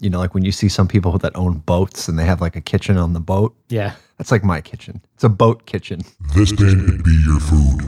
you know, like when you see some people that own boats and they have like a kitchen on the boat. Yeah. That's like my kitchen. It's a boat kitchen. This band could be your food.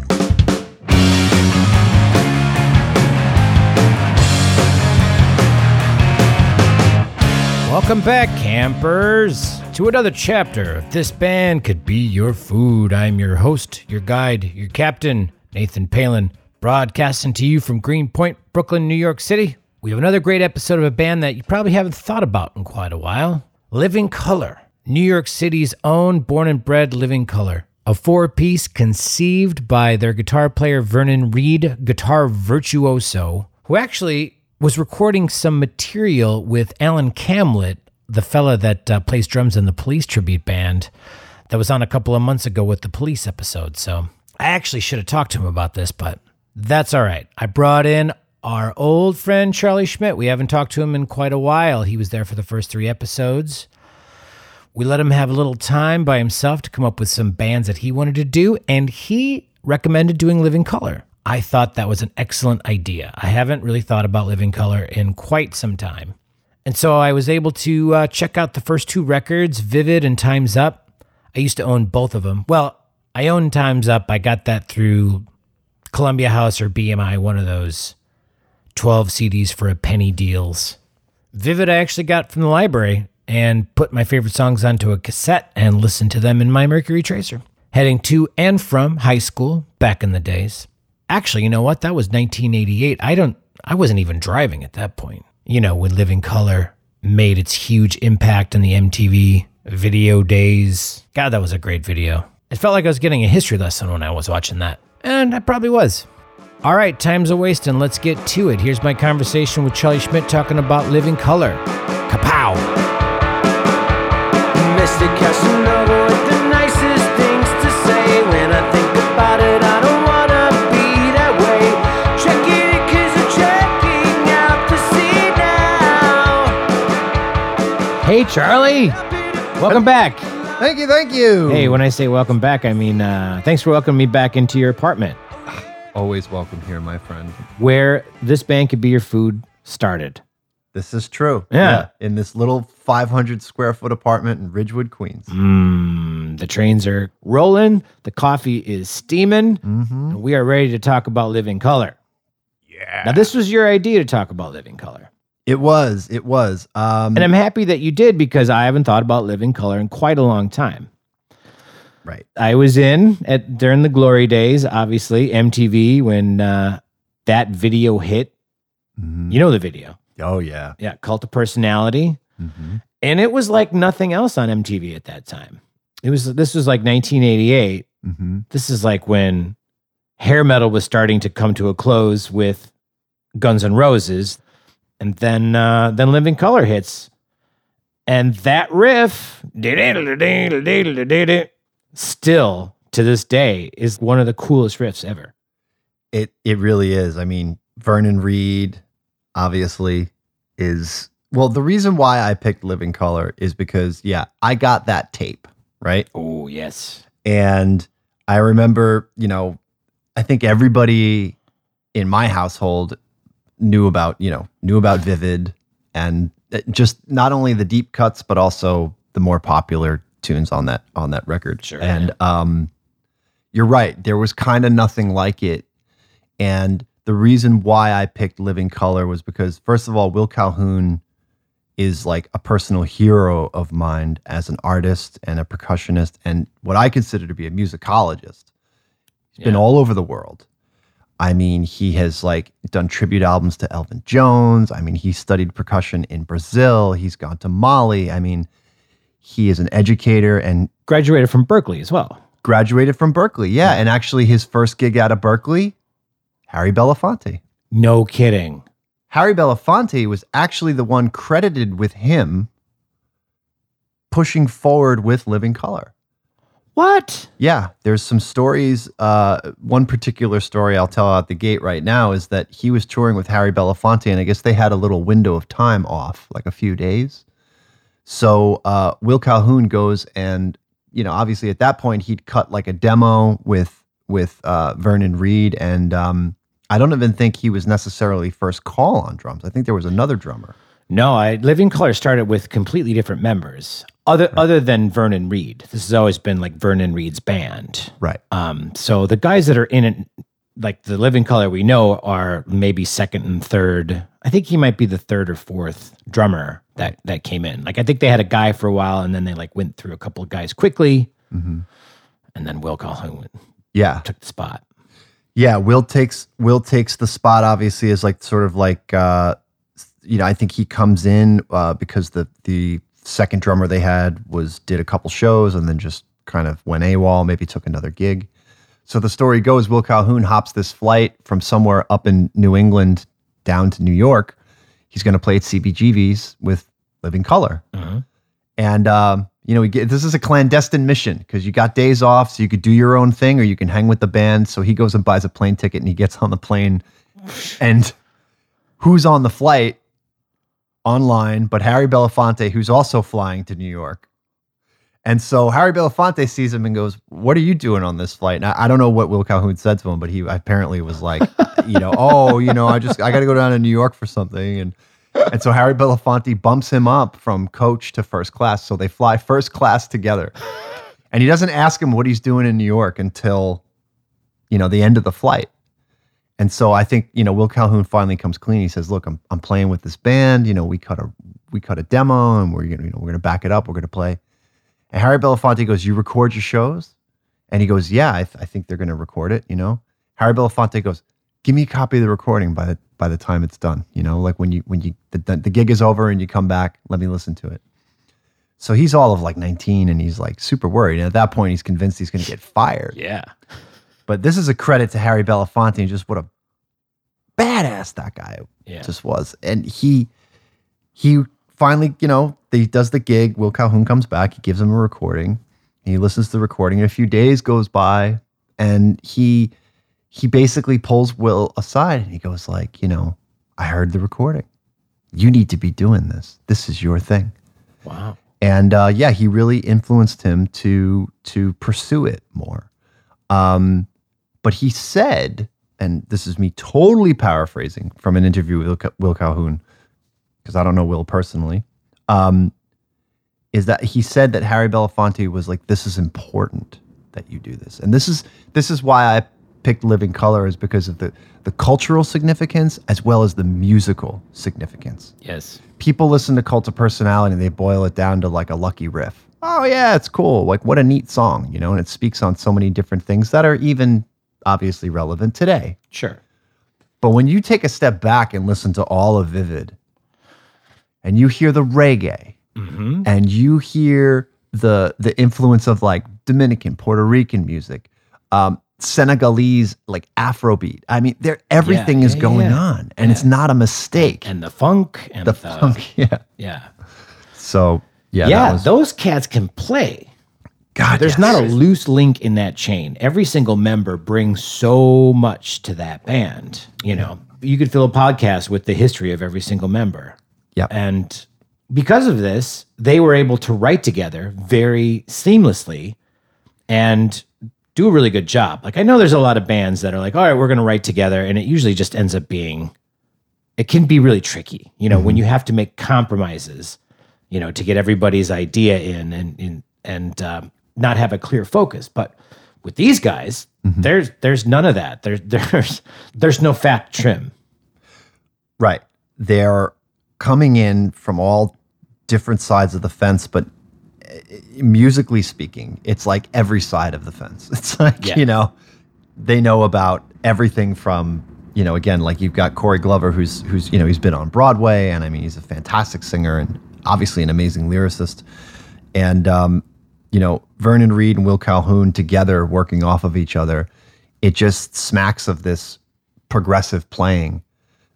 Welcome back, campers, to another chapter of This Band Could Be Your Food. I'm your host, your guide, your captain, Nathan Palin, broadcasting to you from Greenpoint, Brooklyn, New York City. We have another great episode of a band that you probably haven't thought about in quite a while Living Color, New York City's own born and bred Living Color. A four piece conceived by their guitar player Vernon Reid, guitar virtuoso, who actually was recording some material with Alan Camlett, the fella that uh, plays drums in the Police tribute band, that was on a couple of months ago with the Police episode. So I actually should have talked to him about this, but that's all right. I brought in our old friend Charlie Schmidt. We haven't talked to him in quite a while. He was there for the first three episodes. We let him have a little time by himself to come up with some bands that he wanted to do, and he recommended doing Living Color. I thought that was an excellent idea. I haven't really thought about Living Color in quite some time. And so I was able to uh, check out the first two records, Vivid and Time's Up. I used to own both of them. Well, I own Time's Up. I got that through Columbia House or BMI, one of those 12 CDs for a penny deals. Vivid, I actually got from the library and put my favorite songs onto a cassette and listened to them in my Mercury Tracer. Heading to and from high school back in the days. Actually, you know what? That was 1988. I don't I wasn't even driving at that point. You know, when Living Color made its huge impact in the MTV video days. God, that was a great video. It felt like I was getting a history lesson when I was watching that. And I probably was. All right, time's a wasting. Let's get to it. Here's my conversation with Charlie Schmidt talking about Living Color. Kapow! Mr. Casanova with the nicest things to say. When I think about it, I don't wanna be that way. Check it, cause I'm checking out to see now. Hey, Charlie! Welcome back. Thank you, thank you. Hey, when I say welcome back, I mean uh, thanks for welcoming me back into your apartment Always welcome here, my friend. where this band could be your food started. This is true. Yeah. In this little 500 square foot apartment in Ridgewood, Queens. Mmm, the trains are rolling, the coffee is steaming, and we are ready to talk about Living Color. Yeah. Now, this was your idea to talk about Living Color. It was. It was. Um, And I'm happy that you did because I haven't thought about Living Color in quite a long time. Right. I was in at during the glory days, obviously, MTV when uh, that video hit. Mhm. You know the video. Oh, yeah. Yeah, Cult of Personality. hmm And it was like nothing else on MTV at that time. It was this was like 1988. hmm This is like when hair metal was starting to come to a close with Guns N' Roses, and then uh, then Living Color hits, and that riff still to this day is one of the coolest riffs ever. It it really is. I mean, Vernon Reid obviously is well, the reason why I picked Living Color is because yeah, I got that tape, right? Oh yes, And I remember, you know, I think everybody in my household knew about, you know, knew about Vivid and uh, just not only the deep cuts but also the more popular tunes on that on that record. Sure, And um you're right, there was kind of nothing like it. And the reason why I picked Living Color was because first of all, Will Calhoun is like a personal hero of mine as an artist and a percussionist and what I consider to be a musicologist. He's been all over the world. I mean, he has like done tribute albums to Elvin Jones. I mean, he studied percussion in Brazil. He's gone to Mali. I mean, he is an educator and graduated from Berklee as well. graduated from Berklee. Yeah, and actually his first gig out of Berklee, Harry Belafonte. No kidding. Harry Belafonte was actually the one credited with him pushing forward with Living Color. What? Yeah, there's some stories. Uh, one particular story I'll tell out the gate right now is that he was touring with Harry Belafonte, and I guess they had a little window of time off, like a few days. So uh, Will Calhoun goes and, you know, obviously at that point he'd cut like a demo with with uh, Vernon Reid, and um, I don't even think he was necessarily first call on drums. I think there was another drummer. No, I Living Color started with completely different members. Other other than Vernon Reid. This has always been like Vernon Reid's band. Right. Um, so the guys that are in it, like the Living Color we know, are maybe second and third. I think he might be the third or fourth drummer that that came in. Like I think they had a guy for a while, and then they like went through a couple of guys quickly, and then Will Calhoun Yeah. took the spot. Yeah, Will takes Will takes the spot obviously is like sort of like uh you know, I think he comes in uh because the the second drummer they had was did a couple shows and then just kind of went AWOL, maybe took another gig. So the story goes Will Calhoun hops this flight from somewhere up in New England down to New York. He's going to play at CBGB's with Living Color. And um, you know, we get, this is a clandestine mission because you got days off, so you could do your own thing, or you can hang with the band. So he goes and buys a plane ticket, and he gets on the plane. And who's on the flight? Online, but Harry Belafonte, who's also flying to New York. And so Harry Belafonte sees him and goes, "What are you doing on this flight?" And I, I don't know what Will Calhoun said to him, but he apparently was like, you know, oh, you know, I just I got to go down to New York for something, and and so Harry Belafonte bumps him up from coach to first class. So they fly first class together. And he doesn't ask him what he's doing in New York until, you know, the end of the flight. And so I think, you know, Will Calhoun finally comes clean. He says, look, I'm, I'm playing with this band. You know, we cut a we cut a demo and we're you know, we're gonna back it up. We're gonna play. And Harry Belafonte goes, You record your shows? And he goes, Yeah, I, th- I think they're gonna record it, you know? Harry Belafonte goes, Give me a copy of the recording by the by the time it's done. You know, like when you when you the, the, gig is over and you come back, let me listen to it. So he's all of like 19 and he's like super worried. And at that point, he's convinced he's gonna get fired. Yeah. But this is a credit to Harry Belafonte and just what a badass that guy Yeah. just was. And he he finally, you know, he does the gig. Will Calhoun comes back. He gives him a recording. He listens to the recording. And a few days goes by, and he he basically pulls Will aside and he goes like, you know, I heard the recording. You need to be doing this. This is your thing Wow. and uh, yeah, he really influenced him to to pursue it more. Um, but he said, and this is me totally paraphrasing from an interview with Will Calhoun, because I don't know Will personally, um, is that he said that Harry Belafonte was like, "This is important that you do this," and this is this is why I picked Living Color is because of the the cultural significance as well as the musical significance Yes. people listen to Cult of Personality and they boil it down to like a lucky riff. Oh yeah, it's cool. Like what a neat song, you know, and it speaks on so many different things that are even obviously relevant today. Sure. But when you take a step back and listen to all of Vivid and you hear the reggae Mm-hmm. and you hear the the influence of like Dominican, Puerto Rican music, um, Senegalese like Afrobeat. I mean, there everything is yeah, going yeah. on and it's not a mistake. And the funk and the the, funk, yeah. Yeah. So yeah, Yeah. was, those cats can play. God, There's yes. not a loose link in that chain. Every single member brings so much to that band. You know, you could fill a podcast with the history of every single member. Yep. And because of this, they were able to write together very seamlessly and do a really good job. Like I know there's a lot of bands that are like, all right, we're going to write together. And it usually just ends up being, it can be really tricky, you know, when you have to make compromises, you know, to get everybody's idea in and, and, and um, not have a clear focus. But with these guys, there's, there's none of that. There's, there's, there's no fat trim. Right. They're coming in from all different sides of the fence, but uh, musically speaking, it's like every side of the fence. It's like, Yeah. you know, they know about everything from, you know, again, like you've got Corey Glover, who's, who's, you know, he's been on Broadway and I mean, he's a fantastic singer and obviously an amazing lyricist. And, um, you know, Vernon Reid and Will Calhoun together working off of each other, it just smacks of this progressive playing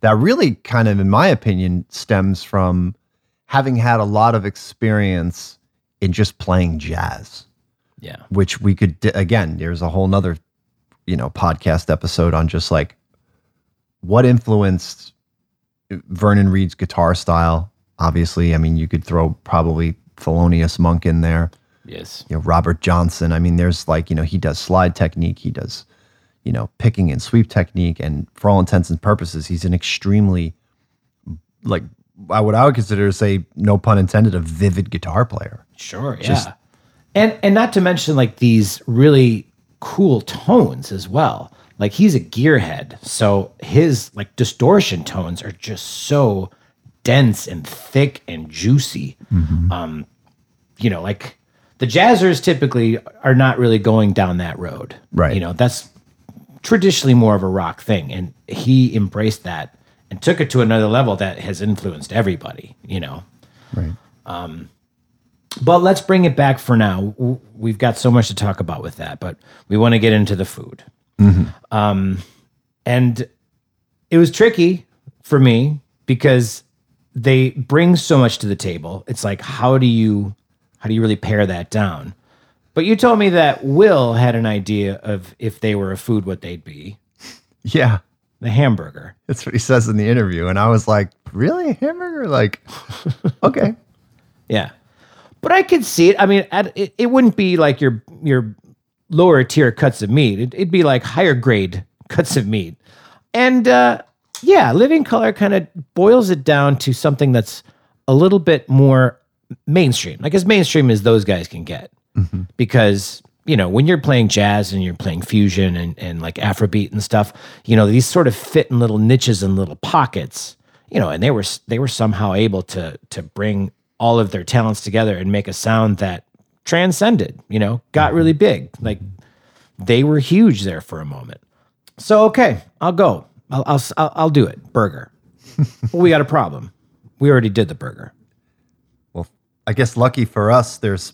that really kind of, in my opinion, stems from having had a lot of experience in just playing jazz, Yeah. which we could, again, there's a whole nother, you know, podcast episode on just like what influenced Vernon Reid's guitar style. Obviously, I mean, you could throw probably Thelonious Monk in there Yes. you know Robert Johnson. I mean, there's like you know he does slide technique, he does you know picking and sweep technique, and for all intents and purposes, he's an extremely like I what I would consider to say, no pun intended, a vivid guitar player. Sure, yeah. and and not to mention like these really cool tones as well. Like he's a gearhead, so his like distortion tones are just so dense and thick and juicy. Um, you know, like the jazzers typically are not really going down that road. Right. You know, that's traditionally more of a rock thing, and he embraced that and took it to another level that has influenced everybody. You know. Right. Um, But let's bring it back for now. We've got so much to talk about with that, but we want to get into the food. Um, and it was tricky for me because they bring so much to the table. It's like, how do you, how do you really pare that down? But you told me that Will had an idea of if they were a food, what they'd be Yeah. the hamburger. That's what he says in the interview. And I was like, really? A hamburger? Like, okay. Yeah. But I could see it. I mean, at, it, it wouldn't be like your your lower tier cuts of meat. It, it'd be like higher grade cuts of meat. And uh, yeah, Living Color kind of boils it down to something that's a little bit more mainstream, like as mainstream as those guys can get. Mm-hmm. Because you know, when you're playing jazz and you're playing fusion and, and like Afrobeat and stuff, you know, these sort of fit in little niches and little pockets, you know, and they were they were somehow able to to bring all of their talents together and make a sound that transcended, you know, got mm-hmm. really big. Like they were huge there for a moment. So okay, I'll go. I'll I'll I'll, I'll do it. Burger. well, we got a problem. We already did the burger. Well, I guess lucky for us, there's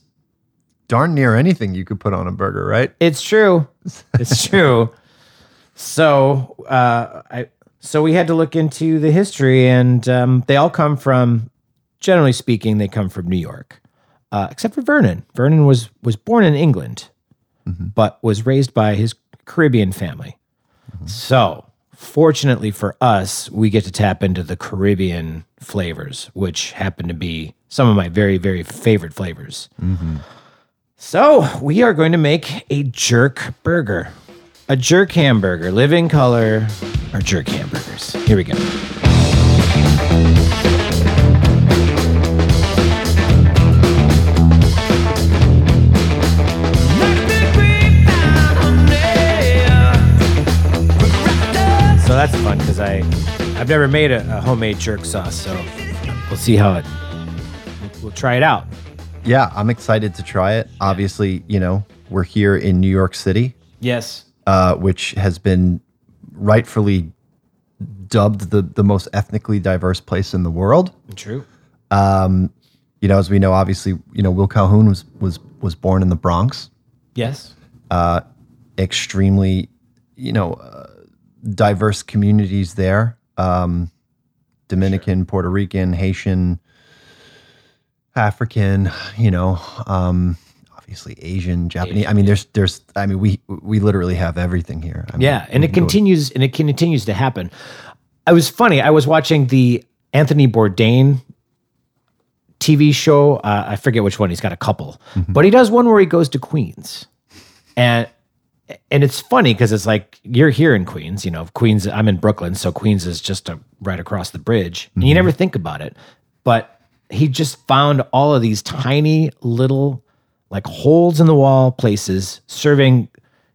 darn near anything you could put on a burger, right? It's true. It's true. So uh, I so we had to look into the history, and um, they all come from, generally speaking, they come from New York, uh, except for Vernon. Vernon was was born in England, but was raised by his Caribbean family. So fortunately for us, we get to tap into the Caribbean flavors, which happen to be some of my very very favorite flavors. So we are going to make a jerk burger. A jerk hamburger, living color, or jerk hamburgers. Here we go. So that's fun because I, I've never made a, a homemade jerk sauce, so we'll see how it. We'll, we'll try it out. Yeah, I'm excited to try it. Obviously, you know, we're here in New York City, Yes. uh, which has been rightfully dubbed the, the most ethnically diverse place in the world. True. You know, as we know, obviously, you know, Will Calhoun was was was born in the Bronx. Yes. extremely, you know, uh, diverse communities there. Um, Dominican, Puerto Rican, Haitian, African, you know, um, obviously Asian, Japanese. I mean, there's, there's, I mean, we, we literally have everything here. I mean, Yeah, and it continues and it continues to happen. I was funny. I was watching the Anthony Bourdain TV show. Uh, I forget which one. He's got a couple, but he does one where he goes to Queens, and and it's funny because it's like you're here in Queens. You know, Queens. I'm in Brooklyn, so Queens is just a, right across the bridge, and you never think about it. But he just found all of these tiny little like holes in the wall places serving,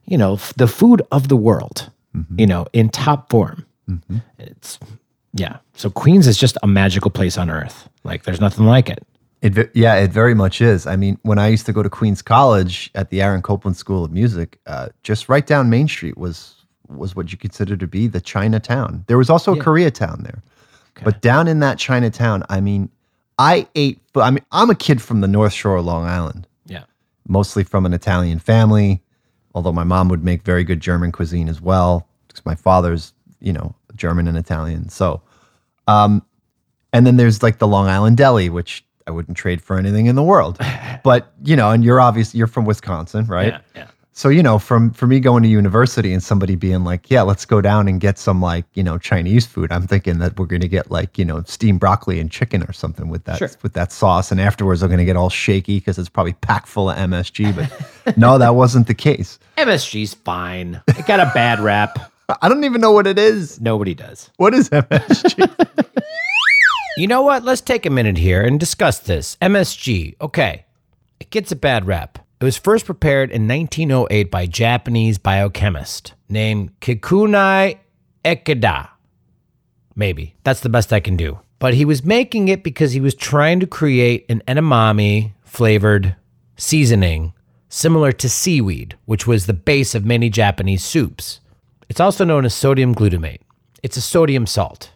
you know, f- the food of the world. You know, in top form. It's yeah. So Queens is just a magical place on earth. Like there's nothing like it. It, yeah, it very much is. I mean, when I used to go to Queens College at the Aaron Copland School of Music, uh, just right down Main Street was was what you consider to be the Chinatown. There was also a Koreatown there, but down in that Chinatown, I mean, I ate. I mean, I'm a kid from the North Shore of Long Island, Yeah. mostly from an Italian family. Although my mom would make very good German cuisine as well, because my father's, you know, German and Italian. So, um, and then there's like the Long Island Deli, which I wouldn't trade for anything in the world. But you know, and you're obviously you're from Wisconsin, right? Yeah. Yeah. So you know, from for me going to university and somebody being like, "Yeah, let's go down and get some like you know Chinese food," I'm thinking that we're going to get like you know steamed broccoli and chicken or something with that Sure. with that sauce, and afterwards I'm going to get all shaky because it's probably packed full of MSG. But no, that wasn't the case. MSG's fine. It got a bad rap. I don't even know what it is. Nobody does. What is MSG? You know what? Let's take a minute here and discuss this. MSG. Okay. It gets a bad rap. It was first prepared in 1908 by a Japanese biochemist named Kikunai Ekida. Maybe. That's the best I can do. But he was making it because he was trying to create an edamame flavored seasoning similar to seaweed, which was the base of many Japanese soups. It's also known as sodium glutamate. It's a sodium salt.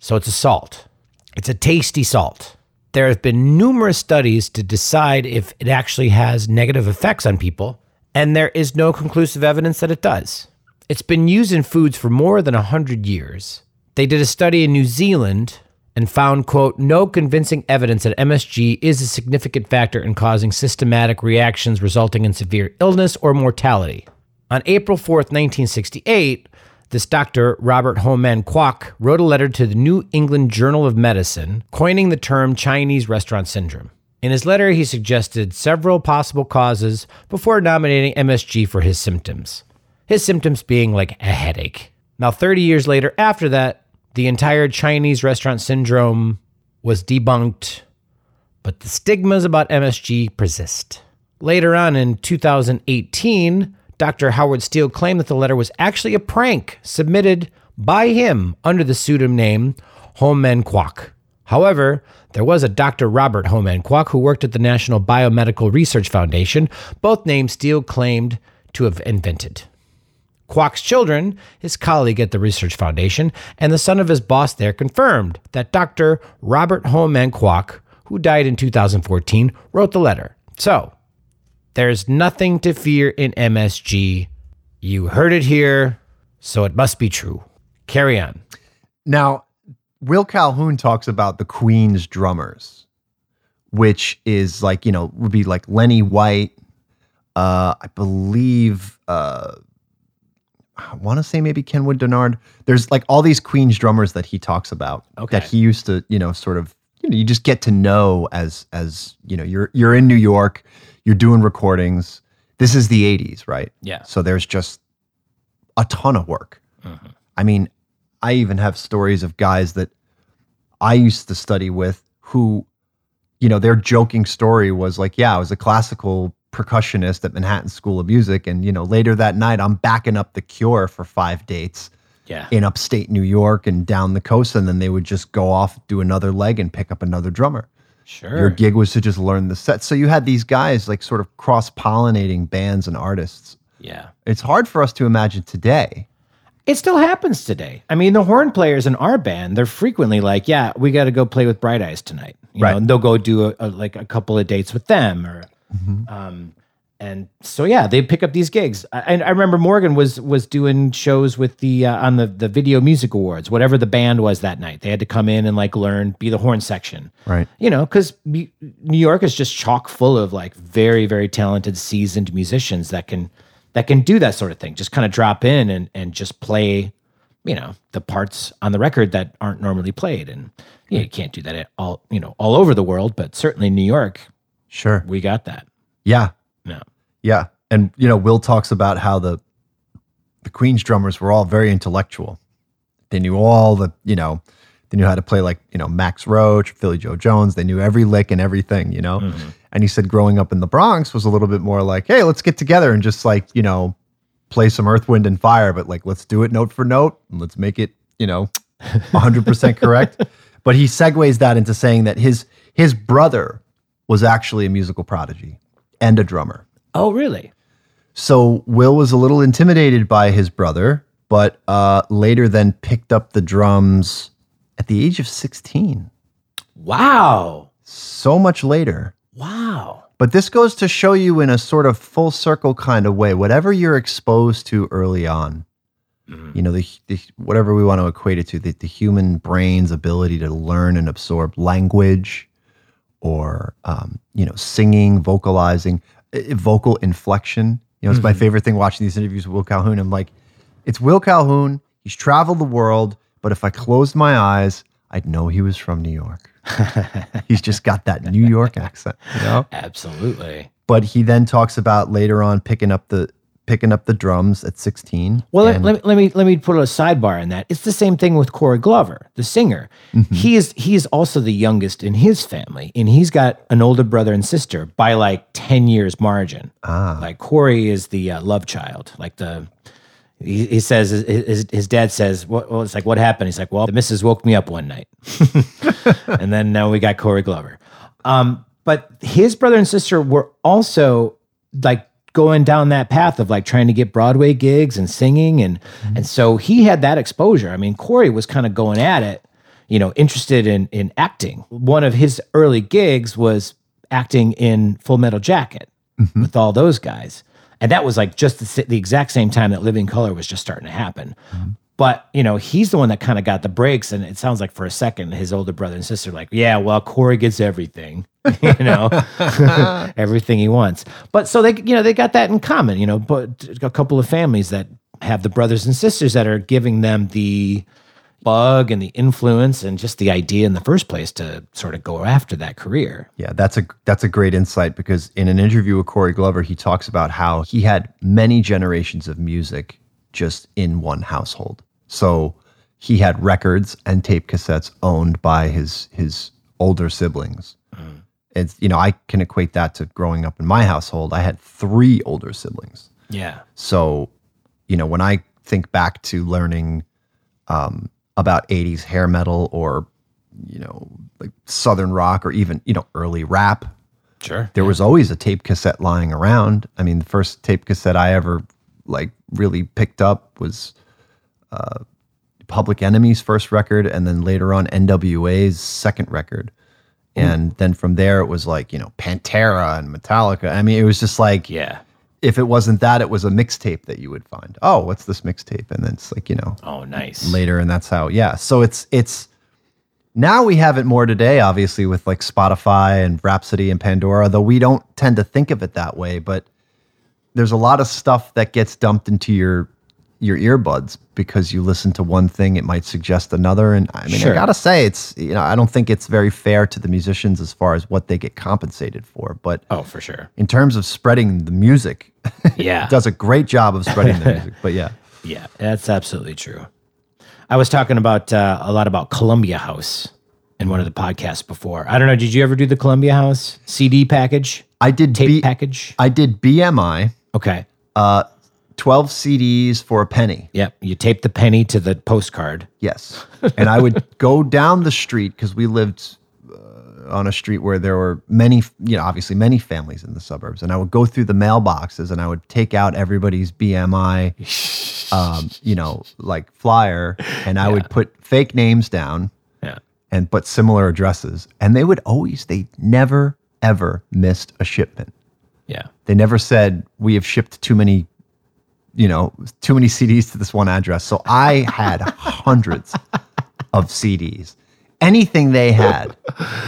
So it's a salt. It's a tasty salt. There have been numerous studies to decide if it actually has negative effects on people, and there is no conclusive evidence that it does. It's been used in foods for more than 100 years. They did a study in New Zealand and found, quote, no convincing evidence that MSG is a significant factor in causing systematic reactions resulting in severe illness or mortality. On April 4th, 1968, this doctor, Robert Ho Man Kwok, wrote a letter to the New England Journal of Medicine, coining the term Chinese restaurant syndrome. In his letter, he suggested several possible causes before nominating MSG for his symptoms. His symptoms being like a headache. Now, 30 years later, after that, the entire Chinese restaurant syndrome was debunked, but the stigmas about MSG persist. Later on in 2018, Dr. Howard Steel claimed that the letter was actually a prank submitted by him under the pseudonym Ho Man Kwok. However, there was a Dr. Robert Ho Man Kwok who worked at the National Biomedical Research Foundation, both names Steel claimed to have invented. Kwok's children, his colleague at the Research Foundation, and the son of his boss there confirmed that Dr. Robert Ho Man Kwok, who died in 2014, wrote the letter. So, there's nothing to fear in MSG. You heard it here, so it must be true. Carry on. Now, Will Calhoun talks about the Queen's drummers, which is like, you know, would be like Lenny White. Uh, I believe, uh, I want to say maybe Kenwood Dennard. There's like all these Queen's drummers that he talks about Okay. that he used to, you know, sort of, you know, you just get to know as, as, you know, you're, you're in New York, you're doing recordings. This is the 80s, right? Yeah. So there's just a ton of work. Mm-hmm. I mean, I even have stories of guys that I used to study with who, you know, their joking story was like, yeah, I was a classical percussionist at Manhattan School of Music. And, you know, later that night, I'm backing up the cure for five dates Yeah. in upstate New York and down the coast. And then they would just go off, do another leg, and pick up another drummer. Sure. Your gig was to just learn the set. So you had these guys like sort of cross pollinating bands and artists. yeah. It's hard for us to imagine today. It still happens today. I mean, the horn players in our band, they're frequently like, "Yeah, we got to go play with Bright Eyes tonight." You Right. know, and they'll go do a, a, like a couple of dates with them, or, um, and so yeah, they pick up these gigs. I, and I remember Morgan was was doing shows with the uh, on the the Video Music Awards, whatever the band was that night. They had to come in and like learn, be the horn section, Right. you know, because New York is just chock full of like very, very talented, seasoned musicians that can that can do that sort of thing. Just kind of drop in and and just play, you know, the parts on the record that aren't normally played. And you, know, you can't do that at all, you know, all over the world, but certainly New York, Sure. we got that. Yeah. No. Yeah. And you know, Will talks about how the the Queen's drummers were all very intellectual. They knew all the, you know, they knew how to play like, you know, Max Roach, Philly Joe Jones. They knew every lick and everything, you know. Mm-hmm. And he said growing up in the Bronx was a little bit more like, hey, let's get together and just like, you know, play some Earth, Wind, and Fire, but like let's do it note for note and let's make it, you know, 100% correct. But he segues that into saying that his his brother was actually a musical prodigy and a drummer. Oh, really? So Will was a little intimidated by his brother, but uh, later then picked up the drums at the age of 16. Wow. So much later. Wow. But this goes to show you in a sort of full circle kind of way, whatever you're exposed to early on, you know, the, the whatever we want to equate it to, the, the human brain's ability to learn and absorb language or, um, you know, singing, vocalizing, vocal inflection. You know, it's my favorite thing watching these interviews with Will Calhoun. I'm like, it's Will Calhoun. He's traveled the world, but if I closed my eyes, I'd know he was from New York. He's just got that New York accent, you know? Absolutely. but he then talks about later on picking up the picking up the drums at 16. Well, let, let, me- let me let me put a sidebar in that. It's the same thing with Corey Glover, the singer. Mm-hmm. He is he is also the youngest in his family, and he's got an older brother and sister by like ten years margin. Ah. Like Corey is the uh, love child, like the. He, he says his, his, his dad says, "What?" Well, it's like, "What happened?" He's like, "Well, the missus woke me up one night," and then now we got Corey Glover. Um, but his brother and sister were also like going down that path of like trying to get Broadway gigs and singing and mm-hmm. and so he had that exposure. I mean, Corey was kind of going at it, you know, interested in in acting. One of his early gigs was acting in Full Metal Jacket mm-hmm. with all those guys. And that was like just the, the exact same time that Living Color was just starting to happen. Mm-hmm. But you know, he's the one that kind of got the breaks, and it sounds like for a second, his older brother and sister, like, yeah, well, Corey gets everything, you know, everything he wants. But so they, you know, they got that in common, you know. But a couple of families that have the brothers and sisters that are giving them the bug and the influence and just the idea in the first place to sort of go after that career. Yeah, that's a that's a great insight because in an interview with Corey Glover, he talks about how he had many generations of music just in one household. So he had records and tape cassettes owned by his his older siblings. It's you know I can equate that to growing up in my household. I had three older siblings. Yeah. So, you know, when I think back to learning um, about 80s hair metal or, you know, like Southern rock or even, you know, early rap, Sure. there was always a tape cassette lying around. I mean, the first tape cassette I ever like really picked up was uh, Public Enemy's first record, and then later on NWA's second record. Mm-hmm. And then from there, it was like, you know, Pantera and Metallica. I mean, it was just like, Yeah. if it wasn't that, it was a mixtape that you would find. Oh, what's this mixtape? And then it's like, you know, Oh, nice. later and that's how yeah so it's it's now we have it more today obviously with like spotify and rhapsody and pandora though we don't tend to think of it that way but there's a lot of stuff that gets dumped into your your earbuds because you listen to one thing it might suggest another and i mean Sure. i gotta say it's you know i don't think it's very fair to the musicians as far as what they get compensated for but Oh, for sure. in terms of spreading the music Yeah. it does a great job of spreading the music but yeah Yeah, that's absolutely true. I was talking about uh, a lot about Columbia House in one of the podcasts before. I don't know. Did you ever do the Columbia House CD package, i did tape B- package? i did bmi Okay. 12 CDs for a penny. Yep. You tape the penny to the postcard. Yes. And I would go down the street because we lived uh, on a street where there were many, you know, obviously many families in the suburbs. And I would go through the mailboxes and I would take out everybody's BMI, um, you know, like flyer, and I would put fake names down Yeah. and put similar addresses. And they would always, they never, ever missed a shipment. Yeah. They never said we have shipped too many, you know, too many CDs to this one address. So I had hundreds of CDs. Anything they had,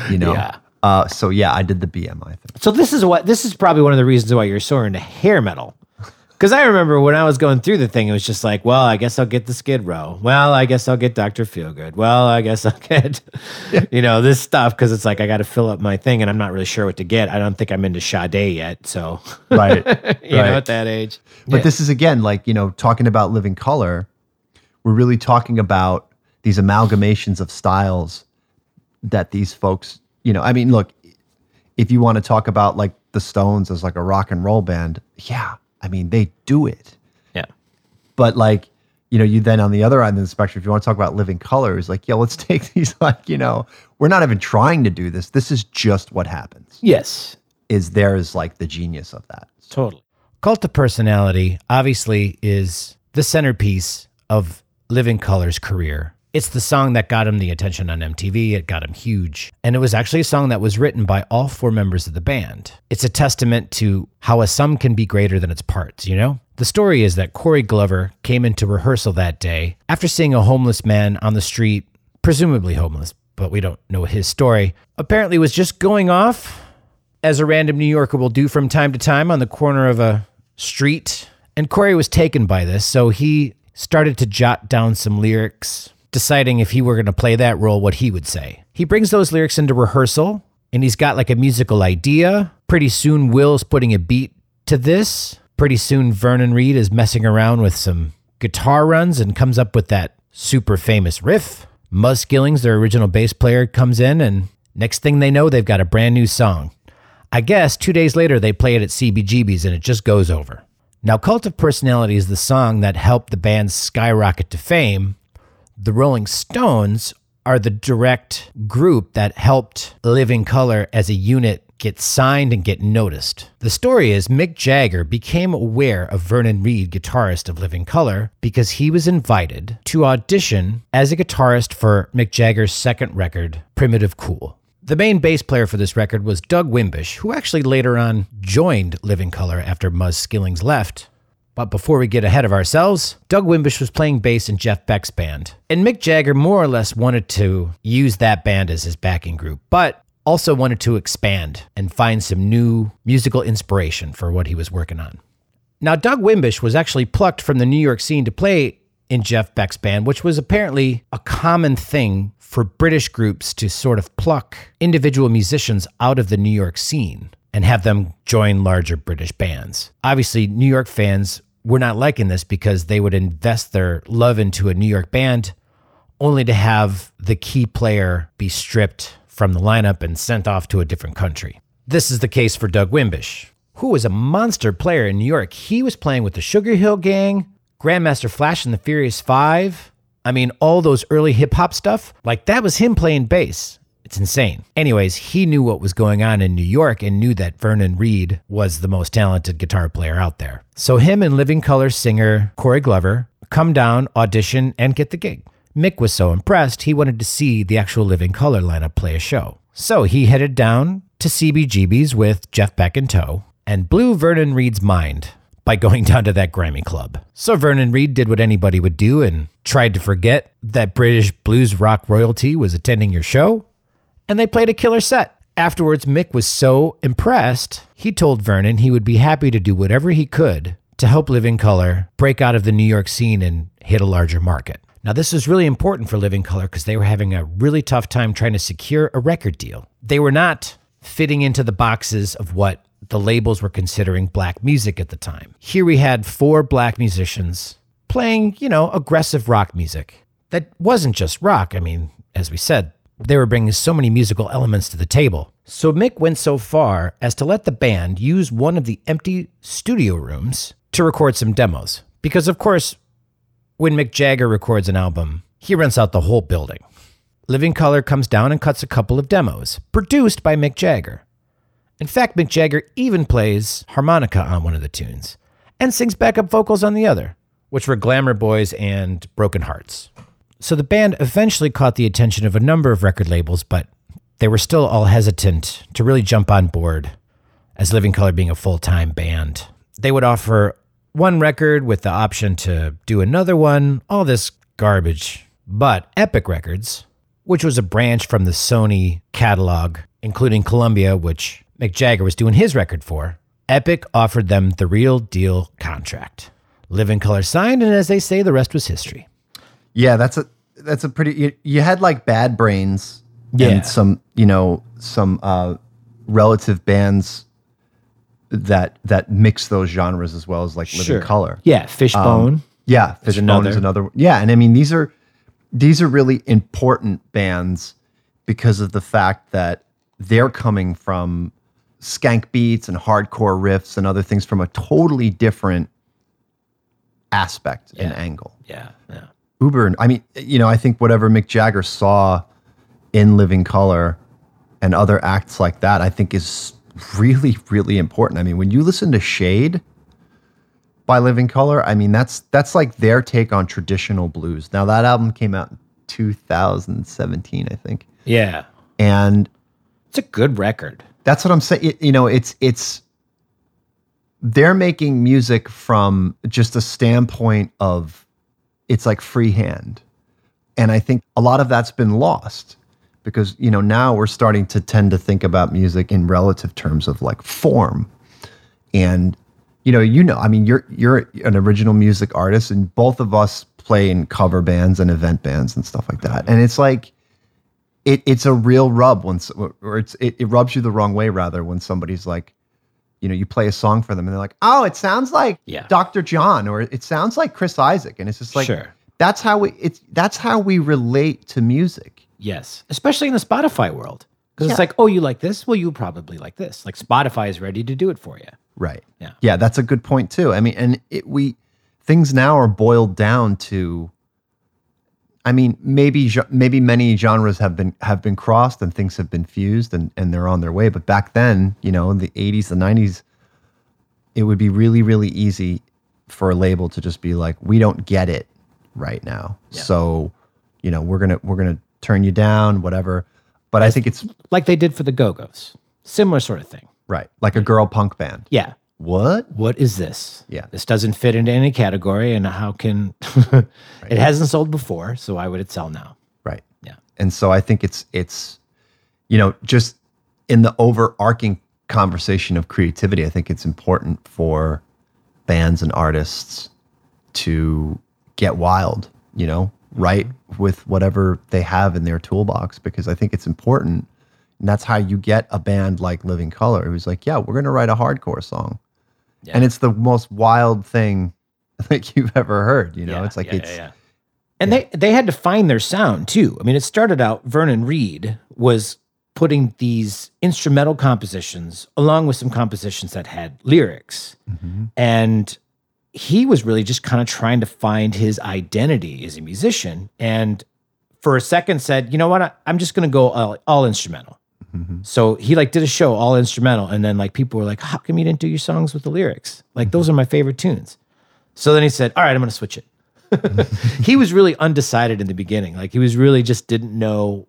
you know. Yeah. Uh, so yeah, I did the BMI thing. So this is what this is probably one of the reasons why you're so into hair metal. Because I remember when I was going through the thing, it was just like, well, I guess I'll get the Skid Row. Well, I guess I'll get Doctor Feelgood. Well, I guess I'll get, you know, this stuff because it's like I got to fill up my thing, and I'm not really sure what to get. I don't think I'm into Sade yet, so Right. you know, at that age. But this is again like, you know, talking about living color, we're really talking about these amalgamations of styles that these folks, you know, I mean, look, if you want to talk about like the Stones as like a rock and roll band, yeah, I mean, they do it. yeah, But like, you know, you then on the other end of the spectrum, if you want to talk about living colors, like, yeah, let's take these, like, you know, we're not even trying to do this. This is just what happens. yes, Is there is like the genius of that. Totally. Cult of Personality obviously is the centerpiece of Living Color's career. It's the song that got him the attention on MTV. It got him huge. And it was actually a song that was written by all four members of the band. It's a testament to how a sum can be greater than its parts, you know? The story is that Corey Glover came into rehearsal that day after seeing a homeless man on the street, presumably homeless, but we don't know his story. Apparently was just going off as a random New Yorker will do from time to time on the corner of a street. And Corey was taken by this, so he started to jot down some lyrics, deciding if he were going to play that role, what he would say. He brings those lyrics into rehearsal, and he's got like a musical idea. Pretty soon, Will's putting a beat to this. Pretty soon, Vernon Reid is messing around with some guitar runs and comes up with that super famous riff. Muzz Skillings, their original bass player, comes in, and next thing they know, they've got a brand new song. I guess two days later, they play it at CBGB's and it just goes over. Now, Cult of Personality is the song that helped the band skyrocket to fame. The Rolling Stones are the direct group that helped Living Color as a unit get signed and get noticed. The story is Mick Jagger became aware of Vernon Reid, guitarist of Living Color, because he was invited to audition as a guitarist for Mick Jagger's second record, Primitive Cool. The main bass player for this record was Doug Wimbish, who actually later on joined Living Color after Muzz Skillings left. But before we get ahead of ourselves, Doug Wimbish was playing bass in Jeff Beck's band. And Mick Jagger more or less wanted to use that band as his backing group, but also wanted to expand and find some new musical inspiration for what he was working on. Now, Doug Wimbish was actually plucked from the New York scene to play in Jeff Beck's band, which was apparently a common thing for British groups to sort of pluck individual musicians out of the New York scene and have them join larger British bands. Obviously, New York fans were not liking this because they would invest their love into a New York band only to have the key player be stripped from the lineup and sent off to a different country. This is the case for Doug Wimbish, who was a monster player in New York. He was playing with the Sugar Hill Gang, Grandmaster Flash and the Furious Five. I mean, all those early hip hop stuff, like that was him playing bass. It's insane. Anyways, he knew what was going on in New York and knew that Vernon Reid was the most talented guitar player out there. So him and Living Color singer Corey Glover come down, audition, and get the gig. Mick was so impressed, he wanted to see the actual Living Color lineup play a show. So he headed down to CBGB's with Jeff Beck in tow and blew Vernon Reid's mind by going down to that Grammy club. So Vernon Reid did what anybody would do and tried to forget that British blues rock royalty was attending your show, and they played a killer set. Afterwards, Mick was so impressed, he told Vernon he would be happy to do whatever he could to help Living Color break out of the New York scene and hit a larger market. Now, this was really important for Living Color because they were having a really tough time trying to secure a record deal. They were not fitting into the boxes of what the labels were considering black music at the time. Here we had four black musicians playing, you know, aggressive rock music that wasn't just rock. I mean, as we said, they were bringing so many musical elements to the table. So Mick went so far as to let the band use one of the empty studio rooms to record some demos. Because, of course, when Mick Jagger records an album, he rents out the whole building. Living Color comes down and cuts a couple of demos, produced by Mick Jagger. In fact, Mick Jagger even plays harmonica on one of the tunes and sings backup vocals on the other, which were Glamour Boys and Broken Hearts. So the band eventually caught the attention of a number of record labels, but they were still all hesitant to really jump on board as Living Color being a full time band. They would offer one record with the option to do another one, all this garbage. But Epic Records, which was a branch from the Sony catalog, including Columbia, which Mick Jagger was doing his record for, Epic offered them the real deal contract. Living Color signed, and as they say, the rest was history. Yeah, that's a that's a pretty. You, you had like Bad Brains Yeah. and some you know some uh, relative bands that that mix those genres as well as like Living Sure. Color. Yeah, Fishbone. Yeah, Fishbone another. is another. Yeah, and I mean these are these are really important bands because of the fact that they're coming from skank beats and hardcore riffs and other things from a totally different aspect and angle. yeah, yeah. Uber, I mean, you know, I think whatever Mick Jagger saw in Living Color and other acts like that, I think is really, really important. I mean, when you listen to Shade by Living Color, I mean, that's that's like their take on traditional blues. Now that album came out in 2017, I think. Yeah. And It's a good record. that's what I'm saying. You know, it's it's they're making music from just a standpoint of it's like freehand. And I think a lot of that's been lost because, you know, now we're starting to tend to think about music in relative terms of like form. And you know, you know, I mean, you're you're an original music artist and both of us play in cover bands and event bands and stuff like that. Mm-hmm. And it's like it, it's a real rub once or it's it, it rubs you the wrong way rather when somebody's like you know, you play a song for them and they're like, "Oh, it sounds like Yeah. Dr. John or it sounds like Chris Isaak." And it's just like Sure. that's how we it's that's how we relate to music. Yes, especially in the Spotify world, because Yeah. it's like, oh, you like this? Well, you probably like this. Like Spotify is ready to do it for you. Right. Yeah. Yeah, that's a good point too. I mean, and it, we things now are boiled down to. I mean, maybe maybe many genres have been have been crossed and things have been fused and and they're on their way. But back then, you know, in the '80s, the '90s, it would be really really easy for a label to just be like, we don't get it right now, so you know, we're gonna we're gonna turn you down, whatever. But I think it's Like they did for the Go Go's. Similar sort of thing. right, like a girl punk band. Yeah. What? What is this? Yeah. This doesn't fit into any category. And how can it hasn't sold before? So why would it sell now? Right. Yeah. And so I think it's it's you know, just in the overarching conversation of creativity, I think it's important for bands and artists to get wild, you know, mm-hmm. right with whatever they have in their toolbox because I think it's important. And that's how you get a band like Living Color who's like, yeah, we're going to write a hardcore song. Yeah. And it's the most wild thing that you've ever heard, you know? Yeah, it's like yeah, it's yeah, yeah. And they they had to find their sound too. I mean, it started out Vernon Reid was putting these instrumental compositions along with some compositions that had lyrics. Mm-hmm. And he was really just kind of trying to find his identity as a musician and for a second said, "You know what? I, I'm just going to go all, all instrumental." Mm-hmm. So he like did a show all instrumental and then like people were like, "How come you didn't do your songs with the lyrics? Like those mm-hmm. are my favorite tunes." So then he said, "All right, I'm going to switch it." he was really undecided in the beginning. Like he was really just didn't know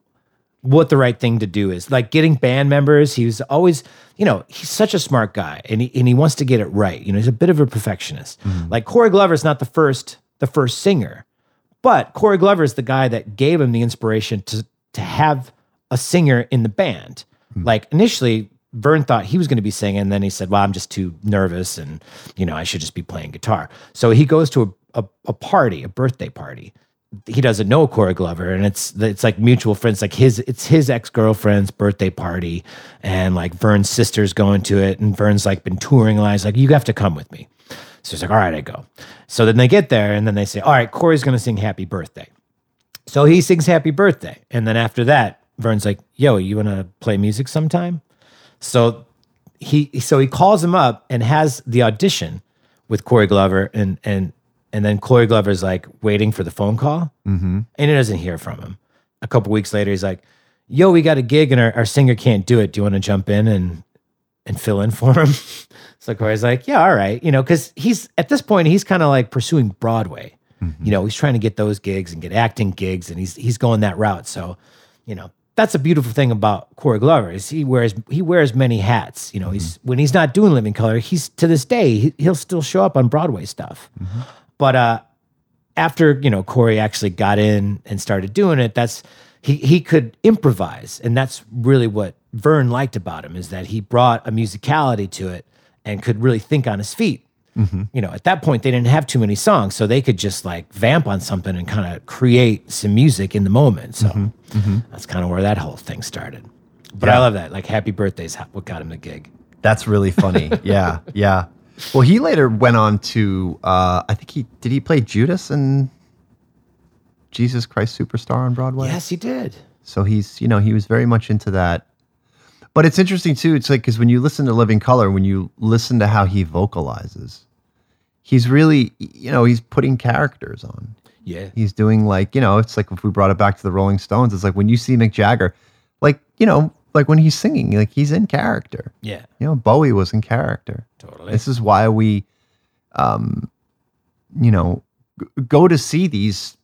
what the right thing to do is. Like getting band members, he was always, you know, he's such a smart guy and he and he wants to get it right. You know, he's a bit of a perfectionist. Mm-hmm. Like Corey Glover is not the first the first singer, but Corey Glover is the guy that gave him the inspiration to to have a singer in the band. Hmm. Like initially Vern thought he was going to be singing, and then he said, "Well, I'm just too nervous, and you know, I should just be playing guitar." So he goes to a, a, a party, a birthday party. He doesn't know Corey Glover, and it's it's like mutual friends. Like his, it's his ex girlfriend's birthday party, and like Vern's sister's going to it, and Vern's like been touring a lot. He's like, "You have to come with me." So he's like, "All right, I go." So then they get there, and then they say, "All right, Corey's going to sing Happy Birthday." So he sings Happy Birthday, and then after that, Vern's like, "Yo, you want to play music sometime?" So he so he calls him up and has the audition with Corey Glover and and and then Corey Glover's like waiting for the phone call mm-hmm. and he doesn't hear from him. A couple weeks later, he's like, "Yo, we got a gig and our, our singer can't do it. Do you want to jump in and and fill in for him?" so Corey's like, "Yeah, all right," you know, because he's at this point he's kind of like pursuing Broadway. Mm-hmm. You know, he's trying to get those gigs and get acting gigs, and he's he's going that route. So, you know, that's a beautiful thing about Corey Glover is he wears he wears many hats. You know, he's when he's not doing Living Color, he's to this day he, he'll still show up on Broadway stuff. But uh, after you know Corey actually got in and started doing it, that's he he could improvise, and that's really what Vern liked about him is that he brought a musicality to it and could really think on his feet. Mm-hmm. You know, at that point they didn't have too many songs, so they could just like vamp on something and kind of create some music in the moment. So mm-hmm. Mm-hmm. that's kind of where that whole thing started. But I love that. Like Happy Birthday's what got him the gig. That's really funny. yeah, yeah. Well, he later went on to. Uh, I think he did. He play Judas and Jesus Christ Superstar on Broadway. Yes, he did. So he's, you know, he was very much into that. But it's interesting too. It's like because when you listen to Living Color, when you listen to how he vocalizes, he's really, you know, he's putting characters on. Yeah. He's doing like, you know, it's like if we brought it back to the Rolling Stones, it's like when you see Mick Jagger, like, you know, like when he's singing, like he's in character. Yeah. You know, Bowie was in character. Totally. This is why we, um, you know, g- go to see these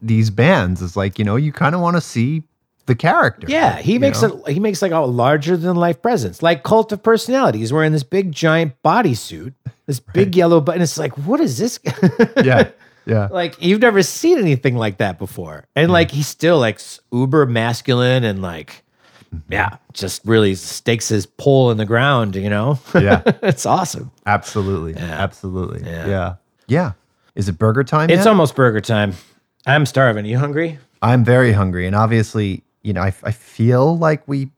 these bands. Is like you know, you kind of want to see the character. Yeah, he makes know? a he makes like a larger than life presence, like Cult of Personality. He's wearing this big giant bodysuit, this big yellow button. It's like, what is this? Yeah, yeah, like you've never seen anything like that before, and like he's still like uber masculine and like, Mm-hmm. yeah, just really stakes his pole in the ground. You know, yeah. it's awesome. Absolutely, Yeah. absolutely. Yeah. Yeah. yeah, Is it burger time? It's yet? almost burger time. I'm starving. Are you hungry? I'm very hungry, and obviously, you know, I, I feel like we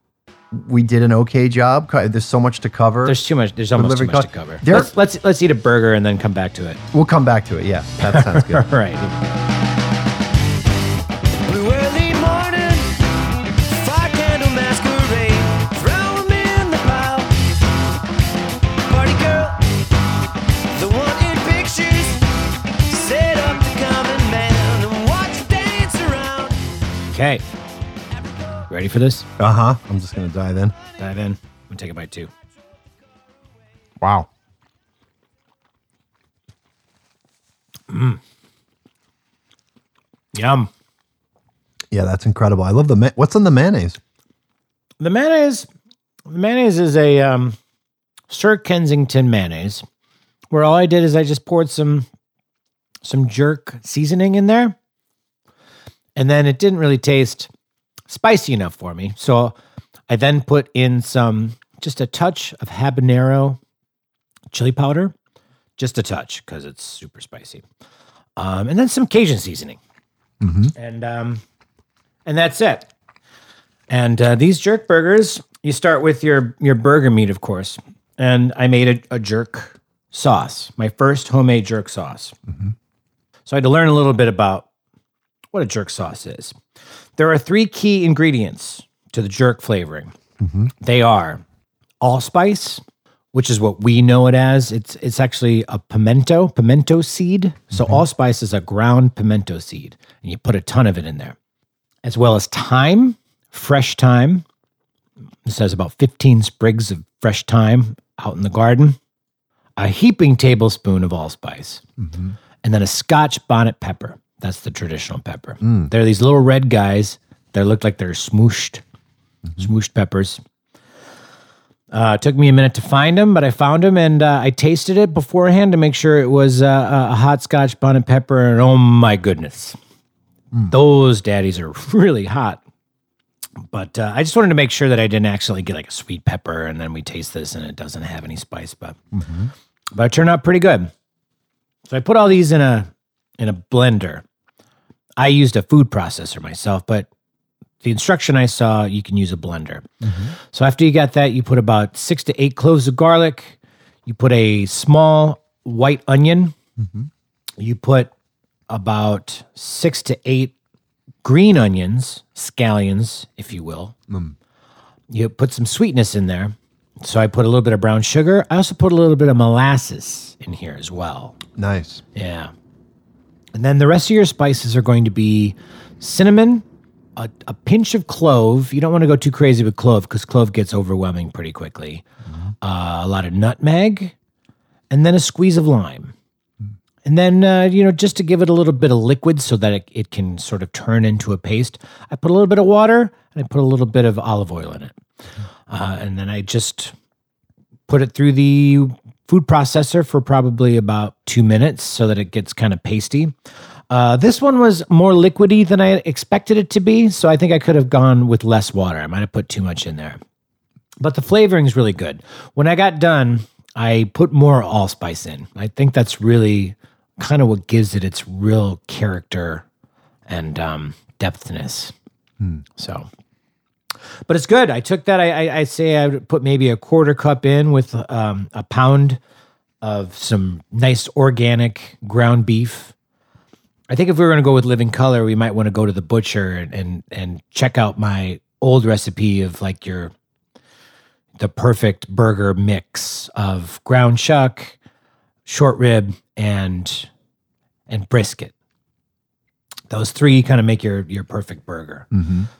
we did an okay job. There's so much to cover. There's too much. There's almost too Delivery much to cover. There- let's, let's let's eat a burger and then come back to it. we'll come back to it. Yeah, that sounds good. All right. Blue early morning, fire candle masquerade. Throw 'em in the pile. Party girl, the one in pictures. Set up the common man and watch you dance around. Okay. Ready for this? Uh huh. I'm just gonna dive in. Dive in. I'm gonna take a bite too. Wow. Yum. Yeah, that's incredible. I love the ma- what's in the mayonnaise. The mayonnaise, the mayonnaise is a um, Sir Kensington mayonnaise, where all I did is I just poured some some jerk seasoning in there, and then it didn't really taste spicy enough for me. So I then put in some just a touch of habanero chili powder, just a touch because it's super spicy, um, and then some Cajun seasoning, and um, and that's it. And uh, these jerk burgers, you start with your your burger meat, of course. And I made a, a jerk sauce, my first homemade jerk sauce. So I had to learn a little bit about what a jerk sauce is. There are three key ingredients to the jerk flavoring. Mm-hmm. They are allspice, which is what we know it as. It's it's actually a pimento, pimento seed. So mm-hmm. allspice is a ground pimento seed, and you put a ton of it in there as well as thyme, fresh thyme. This has about 15 sprigs of fresh thyme out in the garden, a heaping tablespoon of allspice, mm-hmm. and then a scotch bonnet pepper. That's the traditional pepper. They're these little red guys that look like they're smooshed, smooshed peppers. Uh, it took me a minute to find them, but I found them and uh, I tasted it beforehand to make sure it was uh, a hot scotch bun bonnet pepper. And oh my goodness, those daddies are really hot. But uh, I just wanted to make sure that I didn't actually get like a sweet pepper, and then we taste this and it doesn't have any spice. But but it turned out pretty good. So I put all these in a in a blender. I used a food processor myself, but the instruction I saw, you can use a blender. Mm-hmm. So after you got that, you put about six to eight cloves of garlic. You put a small white onion. Mm-hmm. You put about six to eight green onions, scallions, if you will. Mm. You put some sweetness in there. So I put a little bit of brown sugar. I also put a little bit of molasses in here as well. Nice. Yeah. And then the rest of your spices are going to be cinnamon, a, a pinch of clove. You don't want to go too crazy with clove because clove gets overwhelming pretty quickly. Uh, a lot of nutmeg, and then a squeeze of lime. And then, uh, you know, just to give it a little bit of liquid so that it, it can sort of turn into a paste, I put a little bit of water and I put a little bit of olive oil in it. Uh, and then I just put it through the food processor for probably about two minutes so that it gets kind of pasty. Uh, this one was more liquidy than I expected it to be, so I think I could have gone with less water. I might have put too much in there. But the flavoring is really good. When I got done, I put more allspice in. I think that's really kind of what gives it its real character and um, depthness. So, but it's good. I took that. I, I, I say I would put maybe a quarter cup in with um, a pound of some nice organic ground beef. I think if we were going to go with living color, we might want to go to the butcher and, and and check out my old recipe of like your the perfect burger mix of ground chuck, short rib, and and brisket. Those three kind of make your your perfect burger.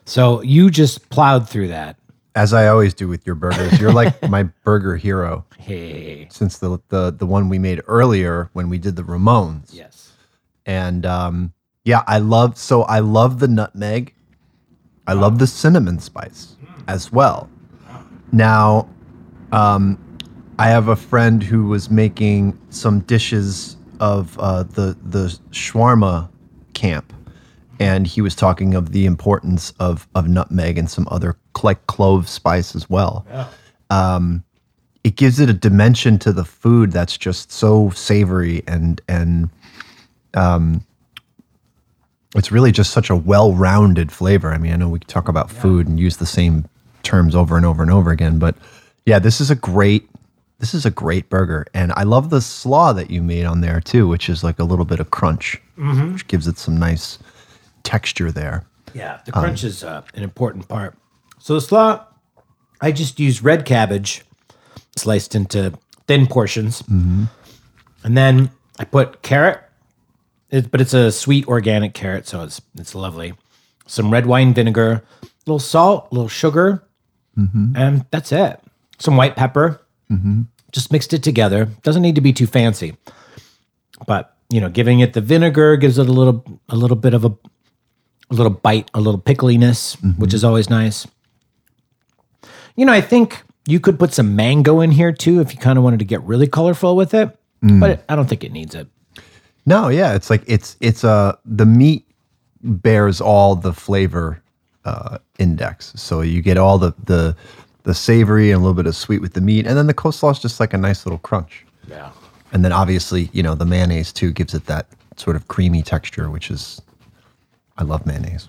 So you just plowed through that. As I always do with your burgers, you're like my burger hero Hey, since the, the the one we made earlier when we did the Ramones. yes, And um, yeah, I love so I love the nutmeg. I love the cinnamon spice as well. Now, um, I have a friend who was making some dishes of uh, the the shawarma camp, and he was talking of the importance of of nutmeg and some other like clove spice as well. Um, it gives it a dimension to the food that's just so savory and and um, it's really just such a well-rounded flavor. I mean, I know we talk about food and use the same terms over and over and over again. But yeah, this is a great this is a great burger, and I love the slaw that you made on there too, which is like a little bit of crunch, which gives it some nice texture there. Yeah, the crunch um, is uh, an important part. So the slaw, I just use red cabbage sliced into thin portions, mm-hmm. and then I put carrot, it, but it's a sweet organic carrot, so it's it's lovely. Some red wine vinegar, a little salt, a little sugar, mm-hmm. and that's it. Some white pepper. Mm-hmm. Just mixed it together. Doesn't need to be too fancy, but you know, giving it the vinegar gives it a little a little bit of a a little bite, a little pickliness, which is always nice. You know, I think you could put some mango in here too if you kind of wanted to get really colorful with it, but it, I don't think it needs it. No, yeah, it's like it's it's uh the meat bears all the flavor uh index. So you get all the the the savory and a little bit of sweet with the meat, and then the coleslaw is just like a nice little crunch. Yeah. And then obviously, you know, the mayonnaise too gives it that sort of creamy texture, which is I love mayonnaise.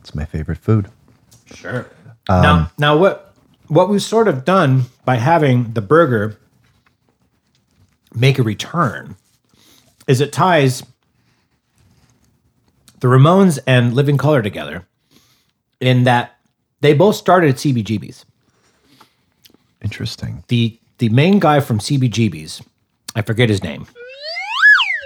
It's my favorite food. Sure. Um, now, now what what we've sort of done by having the burger make a return is it ties the Ramones and Living Color together in that they both started at CBGB's. Interesting. The the main guy from CBGB's, I forget his name.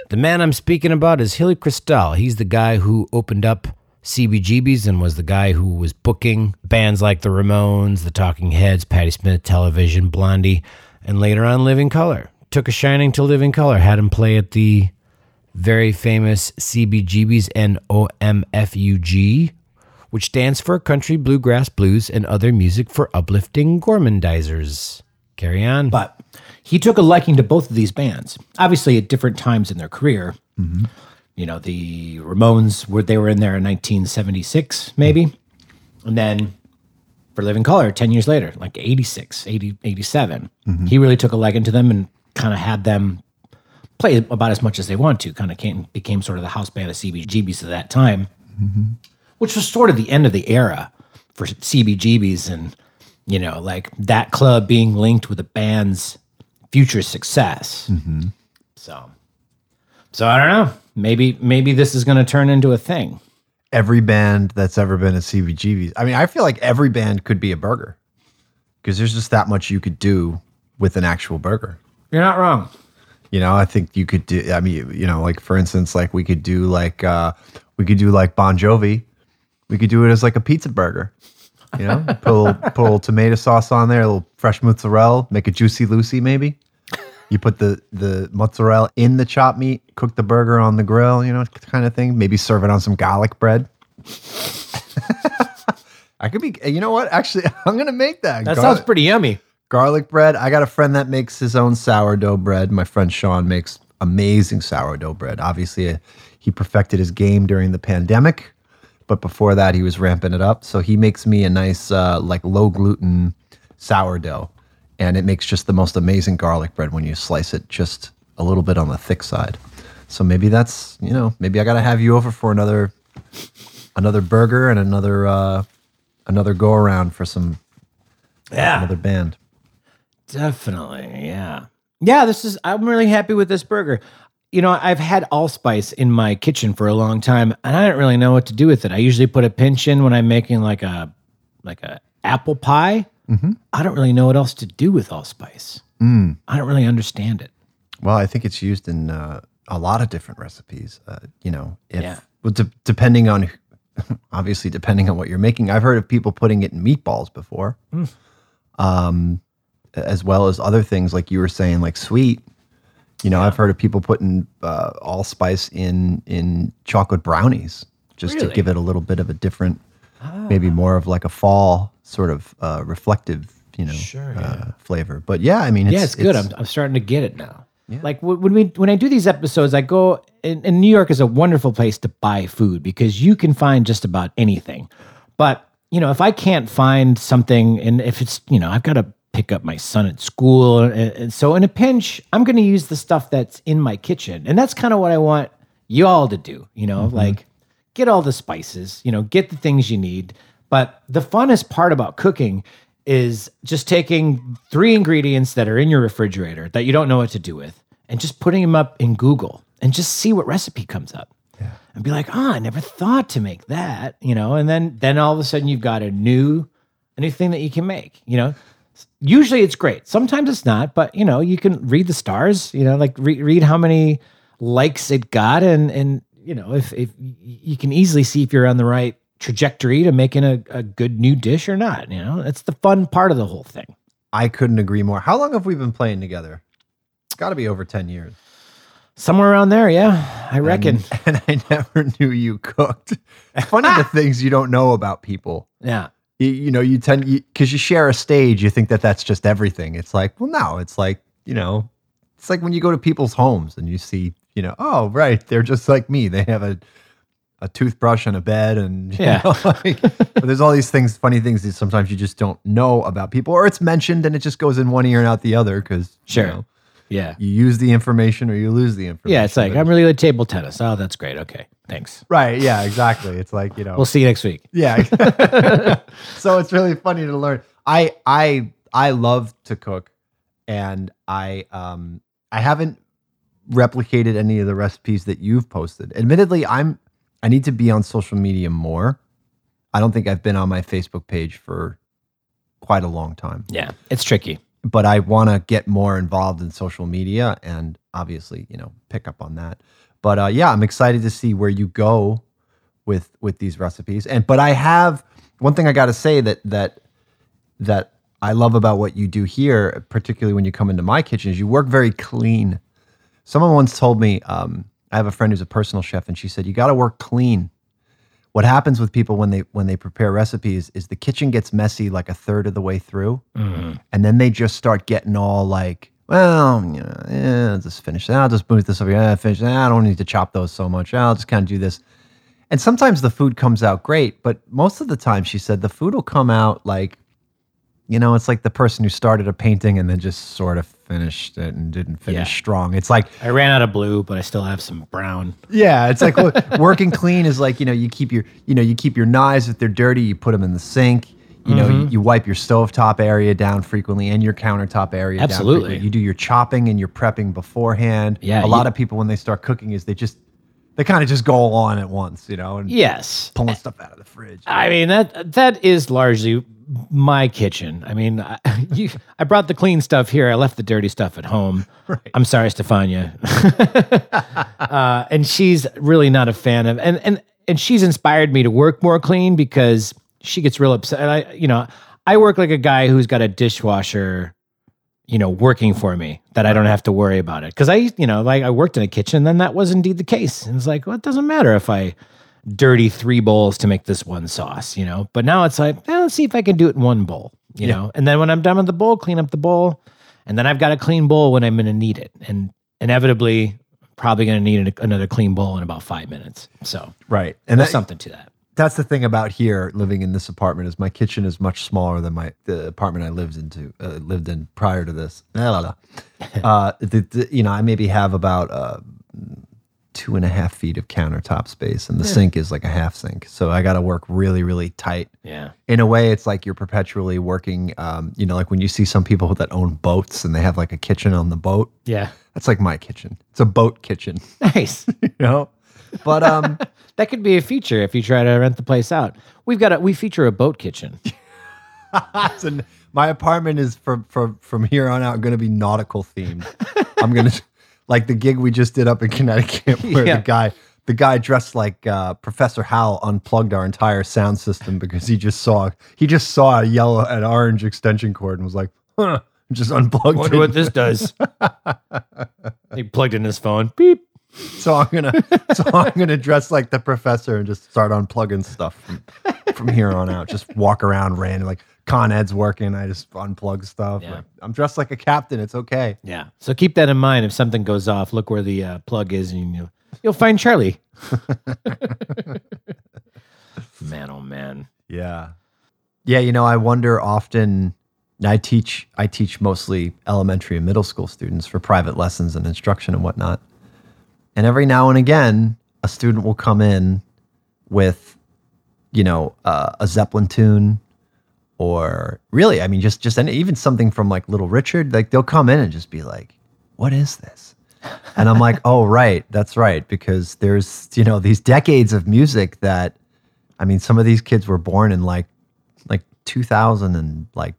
The man I'm speaking about is Hilly Kristal. He's the guy who opened up CBGB's and was the guy who was booking bands like the Ramones, the Talking Heads, Patti Smith, Television, Blondie, and later on Living Color. Took a shining to Living Color, had him play at the very famous CBGB's NOMFUG, which stands for Country Bluegrass Blues and Other Music for Uplifting Gormandizers. Carry on. But he took a liking to both of these bands, obviously at different times in their career. You know, the Ramones were they were in there in 1976, maybe. And then for Living Color 10 years later, like 86, 80, 87. He really took a liking to them and kind of had them play about as much as they want to. Kind of came, became sort of the house band of CBGBs at that time, which was sort of the end of the era for CBGBs and, you know, like that club being linked with a band's future success. So, so I don't know. Maybe, maybe this is going to turn into a thing. Every band that's ever been a CBGB. I mean, I feel like every band could be a burger because there's just that much you could do with an actual burger. You're not wrong. You know, I think you could do. I mean, you know, like for instance, like we could do like uh we could do like Bon Jovi. We could do it as like a pizza burger. You know, put a little, put a little tomato sauce on there, a little fresh mozzarella, make a juicy Lucy maybe. You put the the mozzarella in the chopped meat, cook the burger on the grill, you know, kind of thing. Maybe serve it on some garlic bread. I could be. You know what? Actually, I'm gonna make that. That sounds pretty yummy. garlic bread. I got a friend that makes his own sourdough bread. My friend Sean makes amazing sourdough bread. Obviously, uh, he perfected his game during the pandemic, but before that, he was ramping it up. So he makes me a nice, uh, like low gluten sourdough, and it makes just the most amazing garlic bread when you slice it just a little bit on the thick side. So maybe that's you know maybe I got to have you over for another another burger and another uh, another go around for some Yeah. another band. Definitely, yeah. Yeah, this is I'm really happy with this burger. You know, I've had allspice in my kitchen for a long time and I don't really know what to do with it. I usually put a pinch in when I'm making like a like a apple pie. I don't really know what else to do with allspice. I don't really understand it. Well, I think it's used in uh, a lot of different recipes. Uh, you know, if, Yeah. well, de- depending on, obviously, depending on what you're making. I've heard of people putting it in meatballs before, um, as well as other things like you were saying, like sweet. You know, I've heard of people putting uh, allspice in in chocolate brownies just to give it a little bit of a different, maybe more of like a fall sort of uh, reflective, you know, Sure, uh, flavor. But yeah, I mean, it's, yeah, it's good. I'm, I'm starting to get it now. Like when we when I do these episodes, I go and, and New York is a wonderful place to buy food because you can find just about anything. But you know, if I can't find something, and if it's you know, I've got to pick up my son at school, and, and so in a pinch, I'm going to use the stuff that's in my kitchen, and that's kind of what I want you all to do. You know, mm-hmm. like get all the spices, you know, get the things you need, But the funnest part about cooking is just taking three ingredients that are in your refrigerator that you don't know what to do with and just putting them up in Google and just see what recipe comes up. And be like, oh, I never thought to make that, you know, and then then all of a sudden you've got a new a new thing that you can make, you know. Usually it's great. Sometimes it's not, but you know, you can read the stars, you know, like re- read how many likes it got and and you know, if if you can easily see if you're on the right trajectory to making a, a good new dish or not, you know. That's the fun part of the whole thing. I couldn't agree more. How long have we been playing together? It's got to be over 10 years. Somewhere around there, yeah. I reckon. And, and I never knew you cooked. It's funny the things you don't know about people. yeah. You, you know, you tend, because you, share a stage, you think that that's just everything. It's like, well, no, it's like, you know, it's like when you go to people's homes and you see, you know, oh, right, they're just like me. They have a, a toothbrush and a bed and you Yeah. know, like, but there's all these things funny things that sometimes you just don't know about people or it's mentioned and it just goes in one ear and out the other because Sure. Yeah. you use the information or you lose the information Yeah, it's like I'm really good at table tennis. Oh, that's great. Okay, thanks. right yeah exactly it's like you know We'll see you next week. yeah so it's really funny to learn i i i love to cook and i um i haven't replicated any of the recipes that you've posted admittedly i'm i need to be on social media more i don't think i've been on my facebook page for quite a long time Yeah, it's tricky. But I want to get more involved in social media and obviously, you know, pick up on that. But uh, yeah, I'm excited to see where you go with with these recipes. And but I have one thing I got to say that that that I love about what you do here, particularly when you come into my kitchen, is you work very clean. Someone once told me, um, I have a friend who's a personal chef, and she said you got to work clean. What happens with people when they when they prepare recipes is the kitchen gets messy like a third of the way through, mm-hmm. and then they just start getting all like, well, you know, yeah, I'll just finish that. I'll just move this over here. Yeah, finish that. I don't need to chop those so much. I'll just kind of do this. And sometimes the food comes out great, but most of the time, she said the food will come out like, you know, it's like the person who started a painting and then just sort of finished it and didn't finish Yeah. strong. It's like I ran out of blue, but I still have some brown. yeah, it's like wo- working clean is like you know you keep your you know you keep your knives if they're dirty you put them in the sink. You know Mm-hmm. you, you wipe your stovetop area down frequently and your countertop area. down Absolutely. frequently. you do your chopping and your prepping beforehand. Yeah, a lot you- of people when they start cooking is they just they kind of just go on at once, you know, and Yes. pulling stuff out of the fridge. I mean that that is largely my kitchen. I mean, I, you, I brought the clean stuff here. I left the dirty stuff at home. I'm sorry, Stefania. uh, and she's really not a fan of and and and she's inspired me to work more clean because she gets real upset. And I, you know, I work like a guy who's got a dishwasher, you know, working for me that I don't have to worry about it. Because I, you know, like I worked in a kitchen, then that was indeed the case. And it's like, well, it doesn't matter if I dirty three bowls to make this one sauce, you know. But now it's like, eh, let's see if I can do it in one bowl, you know. And then when I'm done with the bowl, clean up the bowl, and then I've got a clean bowl when I'm going to need it, and inevitably, probably going to need an- another clean bowl in about five minutes. So Right, and there's that, something to that. that's the thing about here living in this apartment is my kitchen is much smaller than my the apartment I lived into uh, lived in prior to this. La, la, la. uh, the, the, you know, I maybe have about uh, two and a half feet of countertop space, and the sink is like a half sink. So I got to work really, really tight. Yeah. In a way, it's like you're perpetually working. Um, you know, like when you see some people that own boats and they have like a kitchen on the boat. Yeah. That's like my kitchen. It's a boat kitchen. Nice. You know, but um. that could be a feature if you try to rent the place out. We've got a we feature a boat kitchen. So my apartment is from from from here on out going to be nautical themed. I'm gonna like the gig we just did up in Connecticut, where Yeah. the guy the guy dressed like uh, Professor Howell unplugged our entire sound system because he just saw he just saw a yellow and orange extension cord and was like, huh, just unplugged Wonder it. what this does. he plugged in his phone. Beep. So I'm gonna so I'm gonna dress like the professor and just start unplugging stuff from, from here on out. Just walk around random like Con Ed's working. I just unplug stuff. Yeah. Like, I'm dressed like a captain. It's okay. Yeah. So keep that in mind. If something goes off, look where the uh, plug is, and you'll you'll find Charlie. man, oh man. Yeah. Yeah, you know, I wonder often I teach I teach mostly elementary and middle school students for private lessons and instruction and whatnot. And every now and again, a student will come in with you know, uh, a Zeppelin tune, or really, I mean, just just any, even something from like Little Richard, like they'll come in and just be like, "What is this?" And I'm like, "Oh, right, that's right," because there's you know these decades of music that, I mean, some of these kids were born in like like 2000 and like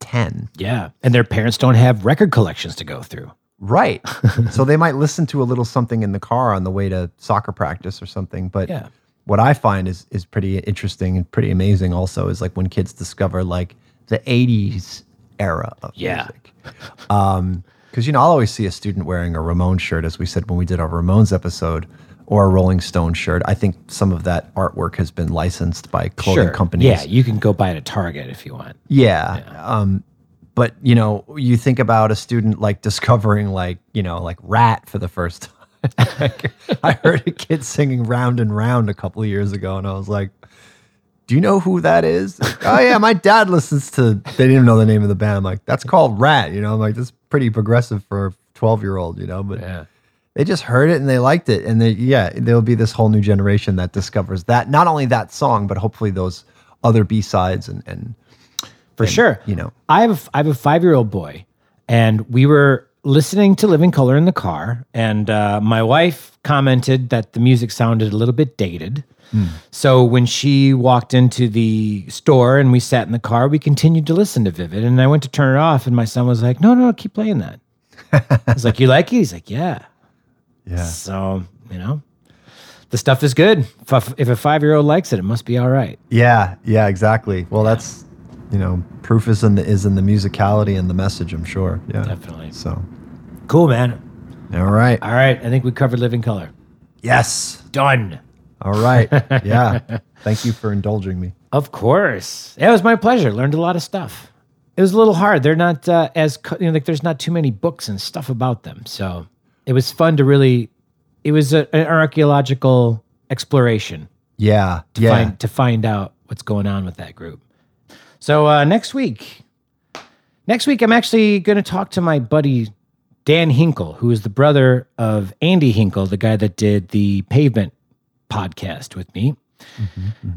10. Yeah. And their parents don't have record collections to go through. Right. so they might listen to a little something in the car on the way to soccer practice or something. But Yeah. What I find is is pretty interesting and pretty amazing also is like when kids discover like the 80s era of Yeah. music. Um because you know, I'll always see a student wearing a Ramones shirt, as we said when we did our Ramones episode, or a Rolling Stone shirt. I think some of that artwork has been licensed by clothing companies. Yeah. You can go buy it at Target if you want. Yeah. Um, but you know, you think about a student like discovering like, you know, like Ratt for the first time. I heard a kid singing round and round a couple of years ago, and I was like, Do you know who that is? oh yeah, my dad listens to they didn't even know the name of the band. I'm like, that's called Ratt, you know. I'm like, that's pretty progressive for a 12 year old, you know, but Yeah. they just heard it and they liked it. And they, yeah, there'll be this whole new generation that discovers that not only that song, but hopefully those other B sides and, and For sure. you know. I have I have a five year old boy, and we were listening to Living Color in the car, and uh, my wife commented that the music sounded a little bit dated. So when she walked into the store and we sat in the car, we continued to listen to Vivid, and I went to turn it off, and my son was like, "No, no, no keep playing that." I was like, "You like it?" He's like, "Yeah." Yeah. So you know, the stuff is good. If a, if a five year old likes it, it must be all right. Yeah, yeah, exactly. Well, that's you know, proof is in the is in the musicality and the message. I'm sure. Yeah, Definitely. So, Cool, man. all right. All right, I think we covered Living Color. Yes. Done. All right. Yeah. Thank you for indulging me. Of course. It was my pleasure. Learned a lot of stuff. It was a little hard. They're not uh, as, you know, like there's not too many books and stuff about them. So it was fun to really, it was a, an archaeological exploration Yeah. to, yeah. find, to find out what's going on with that group. So uh, next week, next week, I'm actually going to talk to my buddy Dan Hinkle, who is the brother of Andy Hinkle, the guy that did the Pavement podcast with me.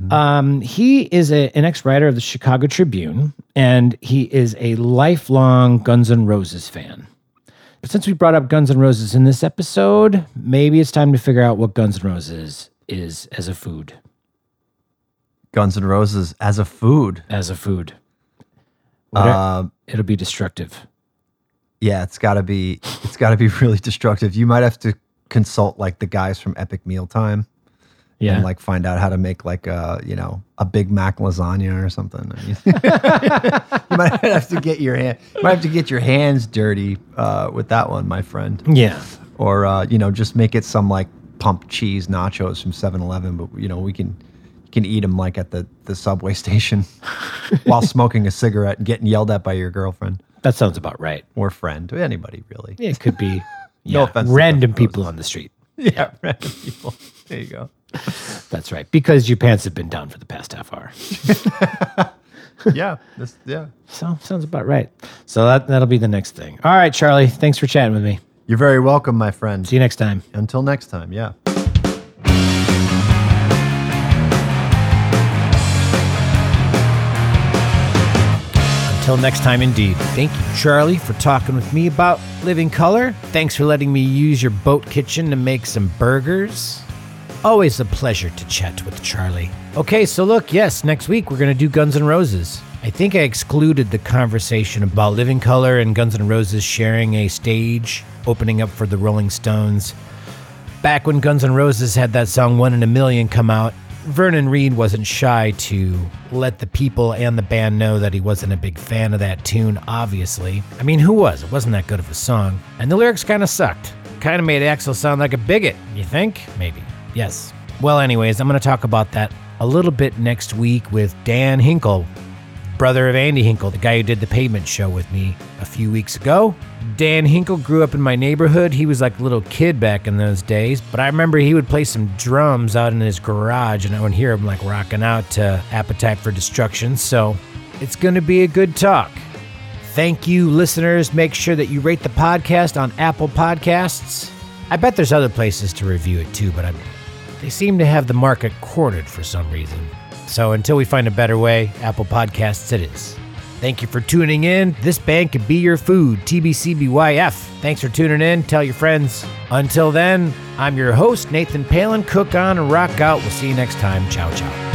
Um, he is a, an ex writer of the Chicago Tribune, and he is a lifelong Guns N' Roses fan. But since we brought up Guns N' Roses in this episode, maybe it's time to figure out what Guns N' Roses is as a food. Guns N' Roses as a food. As a food. Um, It'll be destructive. yeah, it's got to be. It's got to be really destructive. You might have to consult like the guys from Epic Mealtime. Yeah. and like find out how to make like a you know a Big Mac lasagna or something. You might have to get your hand, you might have to get your hands dirty uh, with that one, my friend. yeah. Or uh, you know, just make it some like pump cheese nachos from 7-Eleven, but you know we can can eat them like at the the subway station while smoking a cigarette and getting yelled at by your girlfriend That sounds about right. or friend, or anybody really. It could be No yeah, offense random people on the street. Yeah, random people. There you go. That's right. Because your pants have been down for the past half hour. Yeah, this yeah. So sounds about right. So that that'll be the next thing. All right, Charlie. Thanks for chatting with me. You're very welcome, my friend. See you next time. Until next time, yeah. Until next time, indeed. Thank you, Charlie, for talking with me about Living Color. Thanks for letting me use your boat kitchen to make some burgers. Always a pleasure to chat with Charlie. Okay, so look, yes, next week we're going to do Guns N' Roses. I think I excluded the conversation about Living Color and Guns N' Roses sharing a stage opening up for the Rolling Stones. Back when Guns N' Roses had that song One in a Million come out, Vernon Reid wasn't shy to let the people and the band know that he wasn't a big fan of that tune, obviously. I mean, who was? It wasn't that good of a song. And the lyrics kind of sucked. Kind of made Axl sound like a bigot, you think? Maybe. Yes. Well, anyways, I'm going to talk about that a little bit next week with Dan Hinkle, brother of Andy Hinkle, the guy who did the pavement show with me a few weeks ago. Dan Hinkle grew up in my neighborhood. He was like a little kid back in those days, but I remember he would play some drums out in his garage, and I would hear him like rocking out to Appetite for Destruction. So it's going to be a good talk. Thank you, listeners. Make sure that you rate the podcast on Apple Podcasts. I bet there's other places to review it too, but I'm, they seem to have the market cornered for some reason. So until we find a better way, Apple Podcasts it is. Thank you for tuning in. This band could be your food, TBCBYF. Thanks for tuning in. Tell your friends. Until then, I'm your host, Nathan Palin. Cook on and rock out. We'll see you next time. Ciao, ciao.